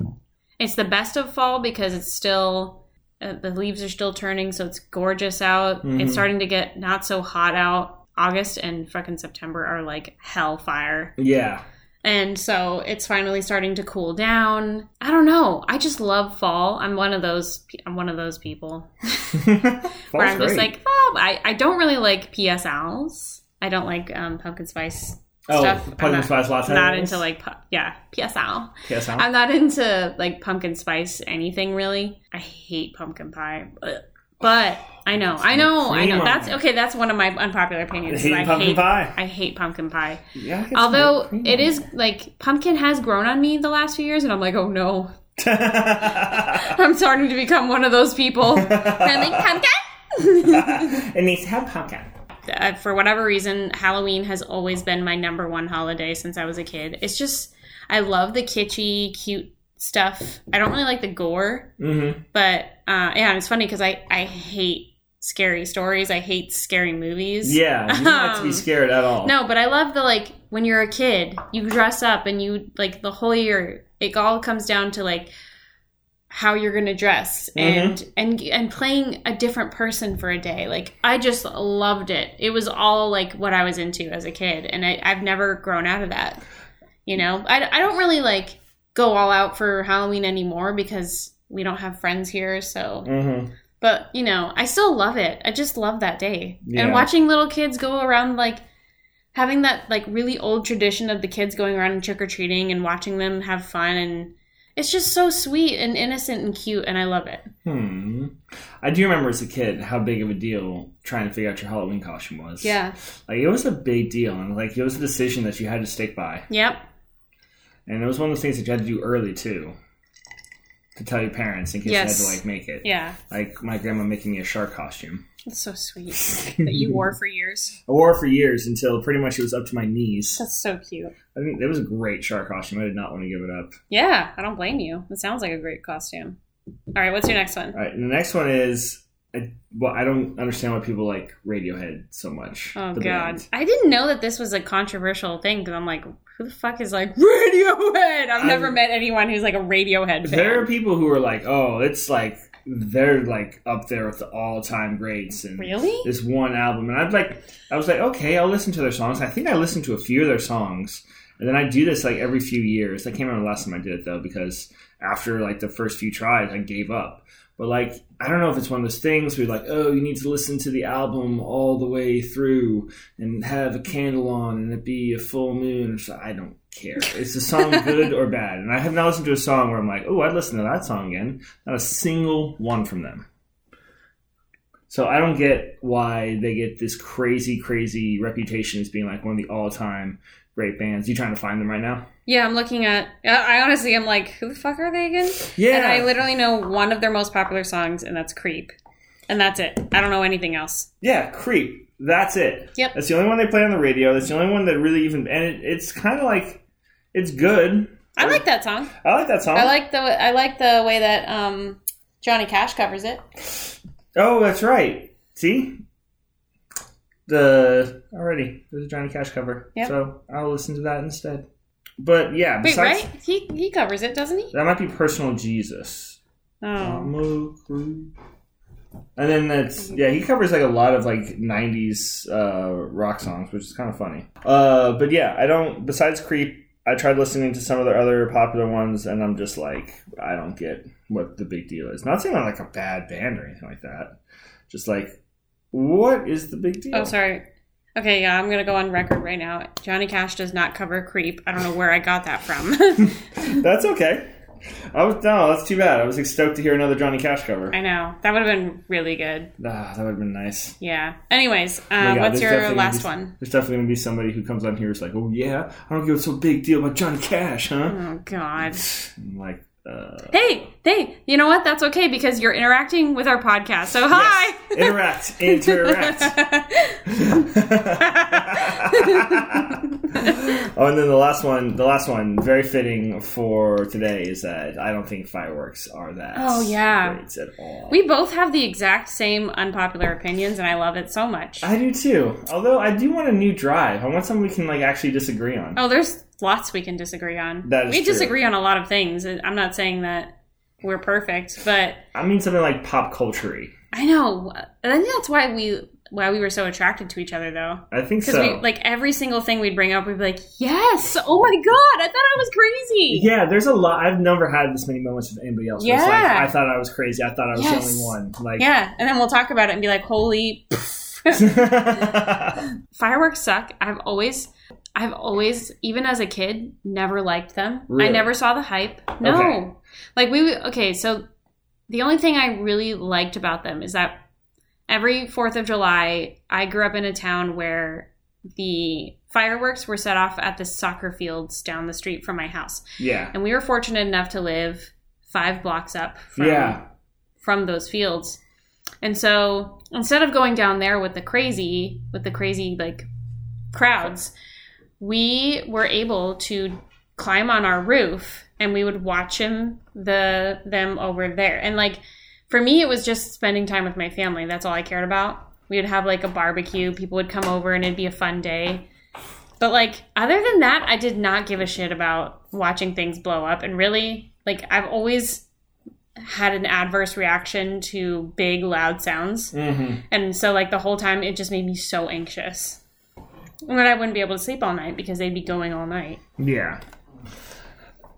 it's the best of fall because it's still uh, the leaves are still turning, so it's gorgeous out. Mhm. It's starting to get not so hot out. August and fucking September are like hellfire. yeah, And so it's finally starting to cool down. I don't know. I just love fall. I'm one of those. I'm one of those people where I'm just great. like, oh, I, I don't really like PSLs. I don't like um, pumpkin spice oh, stuff. Pumpkin not, spice latte. not into like pu- yeah PSL. Huh? I'm not into like pumpkin spice anything really. I hate pumpkin pie. Ugh. But I know, I know, I know. That's okay. That's one of my unpopular opinions. I Hate I pumpkin hate pie. I hate pumpkin pie. Yeah, Although it is like pumpkin has grown on me the last few years, and I'm like, oh no. I'm starting to become one of those people. I like pumpkin. it needs to have pumpkin. Uh, For whatever reason, Halloween has always been my number one holiday since I was a kid. It's just I love the kitschy, cute stuff. I don't really like the gore, Mm-hmm. but uh, yeah, it's funny because I I hate scary stories. I hate scary movies. Yeah, you don't have to be Um, scared at all. No, but I love the like when you're a kid, you dress up and you like the whole year. It all comes down to like how you're gonna dress and and and playing a different person for a day. Like I just loved it. It was all like what I was into as a kid, and I, I've never grown out of that. You know, I I don't really like go all out for Halloween anymore because we don't have friends here. So, Mm-hmm. but you know, I still love it. I just love that day. Yeah. And watching little kids go around like having that like really old tradition of the kids going around and trick or treating and watching them have fun and it's just so sweet and innocent and cute and I love it. Hmm. I do remember as a kid how big of a deal trying to figure out your Halloween costume was. Yeah. Like it was a big deal, and like it was a decision that you had to stick by, Yep. and it was one of those things that you had to do early too, to tell your parents in case Yes. you had to like make it. Yeah. Like my grandma making me a shark costume. It's so sweet that you wore for years. I wore it for years until pretty much it was up to my knees. That's so cute. I think it was a great shark costume. I did not want to give it up. Yeah, I don't blame you. It sounds like a great costume. All right, what's your next one? All right, and the next one is, I, well, I don't understand why people like Radiohead so much. Oh god. band. I didn't know that this was a controversial thing because I'm like, who the fuck is like Radiohead? I've never I'm- met anyone who's like a Radiohead fan. There are people who are like, oh, it's like they're like up there with the all-time greats, and Really? this one album, and I'd like, I was like, okay, I'll listen to their songs. I think I listened to a few of their songs, and then I do this like every few years. I can't remember the last time I did it though, because after like the first few tries, I gave up. But like, I don't know if it's one of those things where you're like, oh, you need to listen to the album all the way through and have a candle on and it be a full moon. So I don't care. Is the song good or bad? And I have not listened to a song where I'm like, oh, I'd listen to that song again. Not a single one from them. So I don't get why they get this crazy, crazy reputation as being like one of the all-time great bands. You trying to find them right now? Yeah, I'm looking at. I I honestly, am like, who the fuck are they again? Yeah. And I literally know one of their most popular songs, and that's "Creep," and that's it. I don't know anything else. Yeah, Creep. That's it. Yep. That's the only one they play on the radio. That's the only one that really even, and it, it's kind of like, it's good. I like that song. I like that song. I like the I like the way that um, Johnny Cash covers it. Oh, that's right. See, the already there's a Johnny Cash cover. Yep. So I'll listen to that instead. But yeah, Wait, besides right? He he covers it, doesn't he? that might be personal Jesus. Oh, I'm a creep. And then that's yeah, he covers like a lot of like '90s uh, rock songs, which is kind of funny. Uh, but yeah, I don't. Besides Creep, I tried listening to some of their other popular ones, and I'm just like, I don't get what the big deal is. Not saying I'm like a bad band or anything like that. Just like, what is the big deal? Oh, sorry. Okay, yeah, I'm gonna go on record right now. Johnny Cash does not cover Creep. I don't know where I got that from. That's okay. I was no, that's too bad. I was stoked to hear another Johnny Cash cover. I know that would have been really good. Ah, that would have been nice. Yeah. Anyways, uh, Yeah, what's your last be- one? There's definitely gonna be somebody who comes on here who's like, "Oh yeah, I don't give what's so big deal about Johnny Cash, huh?" Oh God. I'm like, uh, Hey, hey, you know what? That's okay because you're interacting with our podcast. So hi. yes, interact, interact. oh, and then the last one, the last one, very fitting for today is that I don't think fireworks are that. Oh, yeah. great at all. we both have the exact same unpopular opinions, and I love it so much. I do too. Although I do want a new drive. I want something we can like actually disagree on. Oh, there's lots we can disagree on. That is we true. disagree on a lot of things. I'm not saying that we're perfect, but I mean something like pop culture I know. I think that's why we why we were so attracted to each other, though. I think so. we like every single thing we'd bring up, we'd be like, "Yes! Oh my god! I thought I was crazy." yeah, there's a lot. I've never had this many moments with anybody else. it's like, Yeah. I thought I was crazy. I thought I was Yes. the only one. Like, Yeah, and then we'll talk about it and be like, "Holy fireworks suck!" I've always, I've always, even as a kid, never liked them. I never saw the hype. No, Okay. like we okay. So the only thing I really liked about them is that every Fourth of July, I grew up in a town where the fireworks were set off at the soccer fields down the street from my house. yeah, and we were fortunate enough to live five blocks up from, yeah, from those fields and so instead of going down there with the crazy with the crazy like crowds we were able to climb on our roof and we would watch him the them over there. And like for me it was just spending time with my family. That's all i cared about. We would have like a barbecue. People would come over and it'd be a fun day. But like other than that, I did not give a shit about watching things blow up. And really like I've always had an adverse reaction to big loud sounds. hmm And so like the whole time it just made me so anxious. And then I wouldn't be able to sleep all night because they'd be going all night. yeah.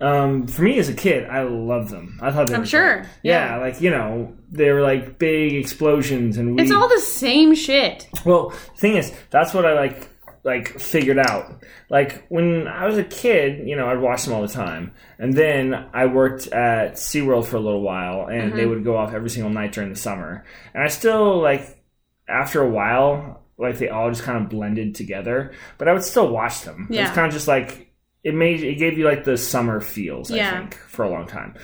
Um, for me as a kid, I loved them. I thought they I'm were sure. great. Yeah, like you know, they were like big explosions, and we. It's all the same shit. Well, thing is, that's what I like like figured out. Like when I was a kid, you know, I'd watch them all the time. And then I worked at SeaWorld for a little while and Mm-hmm. they would go off every single night during the summer. And I still like after a while, like they all just kind of blended together. But I would still watch them. It Yeah. was kind of just like it made it gave you like the summer feels, I Yeah. think, for a long time.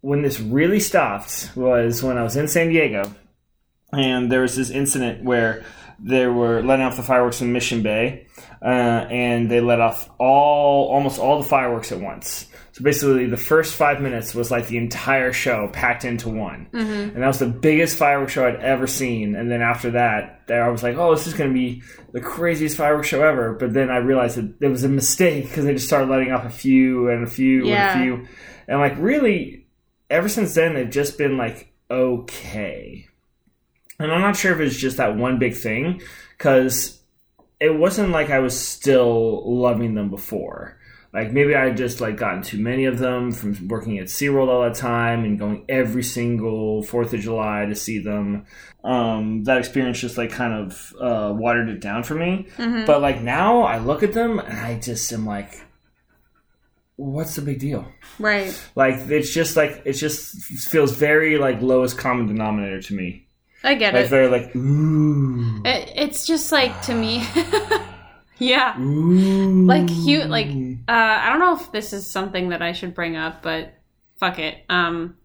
When this really stopped was when I was in San Diego and there was this incident where they were letting off the fireworks in Mission Bay, uh, and they let off all almost all the fireworks at once. So basically, the first five minutes was like the entire show packed into one, and that was the biggest fireworks show I'd ever seen. And then after that, there I was like, "Oh, this is going to be the craziest fireworks show ever." But then I realized that it was a mistake because they just started letting off a few and a few Yeah. and a few, and like really, ever since then, they've just been like okay. And I'm not sure if it's just that one big thing, because it wasn't like I was still loving them before. Like maybe I just like gotten too many of them from working at SeaWorld all the time and going every single Fourth of July to see them. Um, that experience just like kind of uh, watered it down for me. But like now I look at them and I just am like, what's the big deal? Right. Like it's just like it just feels very like lowest common denominator to me. I get Like it. very like ooh, it. It's just like to me Yeah. ooh. like you like uh i don't know if this is something that i should bring up but fuck it um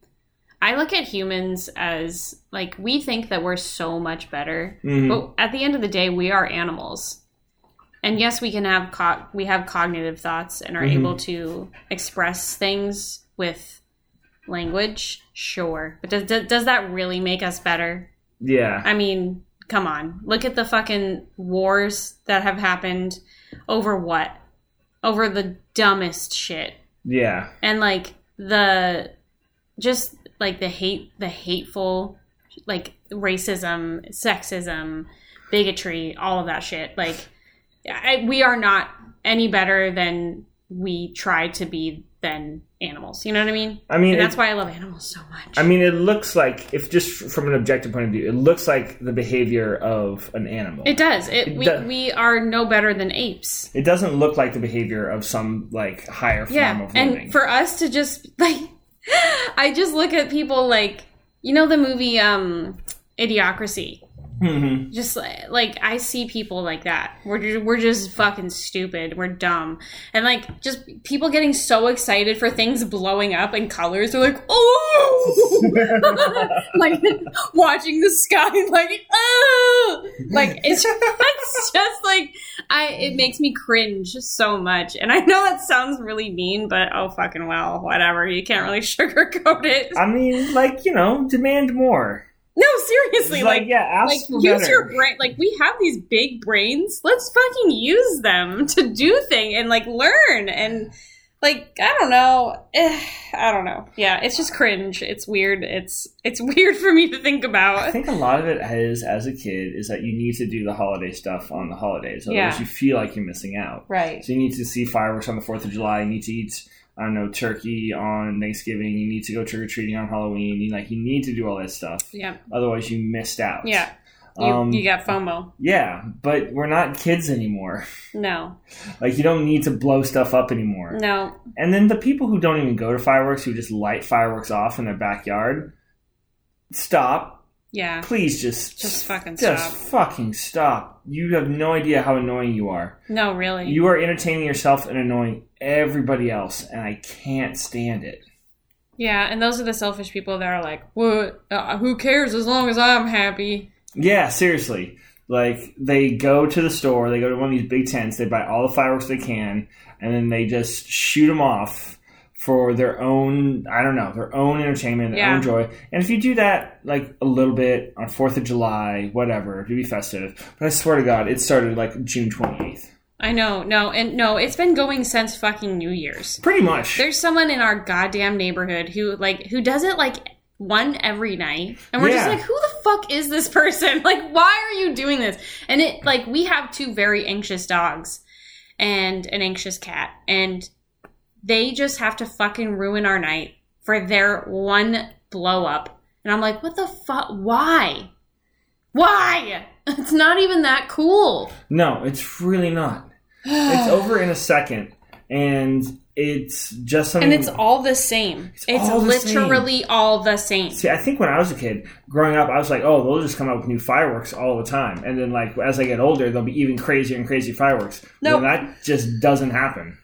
i look at humans as like we think that we're so much better Mhm. but at the end of the day we are animals and yes we can have co- we have cognitive thoughts and are Mhm. able to express things with language sure but does does that really make us better yeah, I mean, come on. Look at the fucking wars that have happened over what? Over the dumbest shit. yeah, And like the just like the hate the hateful like racism, sexism, bigotry, all of that shit. Like, I, we are not any better than we try to be than animals. You know what I mean? I mean, And that's why I love animals so much. I mean, it looks like if just from an objective point of view, it looks like the behavior of an animal. it does. It, It we, we are no better than apes. It doesn't look like the behavior of some like higher form Yeah, of living. and for us to just like, I just look at people like you know the movie um Idiocracy. Mhm. Just like, like I see people like that. We're just, we're just fucking stupid. We're dumb, and like just people getting so excited for things blowing up in colors. They're like, oh, like watching the sky, like oh, like it's it's just like I. It makes me cringe so much, and I know that sounds really mean, but oh fucking well, whatever. You can't really sugarcoat it. I mean, like you know, demand more. No, seriously, like, like yeah, like use better. your brain like we have these big brains let's fucking use them to do thing and like learn and like i don't know Eh, i don't know yeah it's just cringe it's weird it's it's weird for me to think about. I think a lot of it is, as a kid, is that you need to do the holiday stuff on the holidays. Otherwise, Yeah. you feel like you're missing out. right So you need to see fireworks on the Fourth of July. You need to eat, I don't know, turkey on Thanksgiving. You need to go trick or treating on Halloween. You like, you need to do all that stuff. yeah Otherwise, you missed out. yeah you, Um, you got fomo yeah, but we're not kids anymore. no Like, you don't need to blow stuff up anymore. no And then the people who don't even go to fireworks, who just light fireworks off in their backyard, stop. Yeah Please just just fucking just stop fucking stop. You have no idea how annoying you are. no really You are entertaining yourself and annoying everybody else, and I can't stand it. yeah and those are the selfish people that are like what uh, who cares as long as i'm happy Yeah, seriously. Like they go to the store, they go to one of these big tents, they buy all the fireworks they can, and then they just shoot them off for their own, I don't know, their own entertainment, their Yeah. own joy. And if you do that like a little bit on 4th of July, whatever, to be festive, but I swear to God, it started like June 28th. I know, no, and no, it's been going since fucking New Year's. Pretty much. There's someone in our goddamn neighborhood who like who does it like one every night, and we're just like, who the fuck is this person? Like, why are you doing this? And it like we have two very anxious dogs and an anxious cat, and they just have to fucking ruin our night for their one blow up. And I'm like, what the fuck? Why? Why? It's not even that cool. No, it's really not. It's over in a second, and it's just something. And it's all the same. It's, all the literally all the same. See, I think when I was a kid, growing up, I was like, "Oh, they'll just come out with new fireworks all the time," and then like as I get older, there'll be even crazier and crazy fireworks. Nope. No, that just doesn't happen.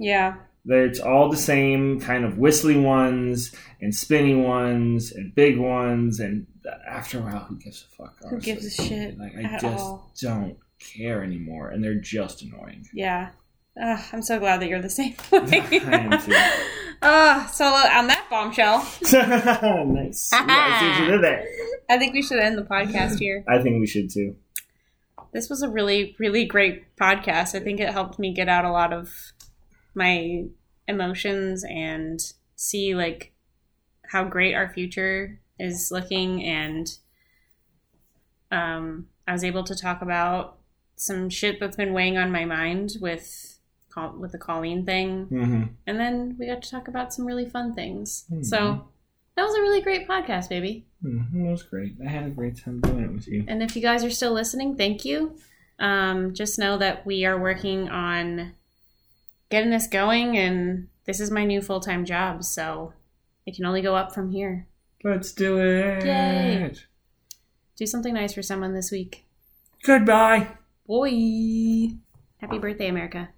Yeah. It's all the same kind of whistly ones and spinny ones and big ones, and after a while, who gives a fuck? Who gives a shit Like I just all? don't care anymore, and they're just annoying. Yeah. Ugh, I'm so glad that you're the same way. I am too. Ugh, so uh, on that bombshell, nice. Yeah, I see what you did there. I think we should end the podcast here. I think we should too. This was a really, really great podcast. I think it helped me get out a lot of my emotions and see like how great our future is looking and um I was able to talk about some shit that's been weighing on my mind with with the Colleen thing hmm and then we got to talk about some really fun things. Mhm. So that was a really great podcast, baby. Mm, that was great. I had a great time doing it with you. And if you guys are still listening, thank you. Um, just know that we are working on getting this going, and this is my new full time job, so it can only go up from here. Let's do it. Yay. Do something nice for someone this week. Goodbye. Boy. Happy birthday, America.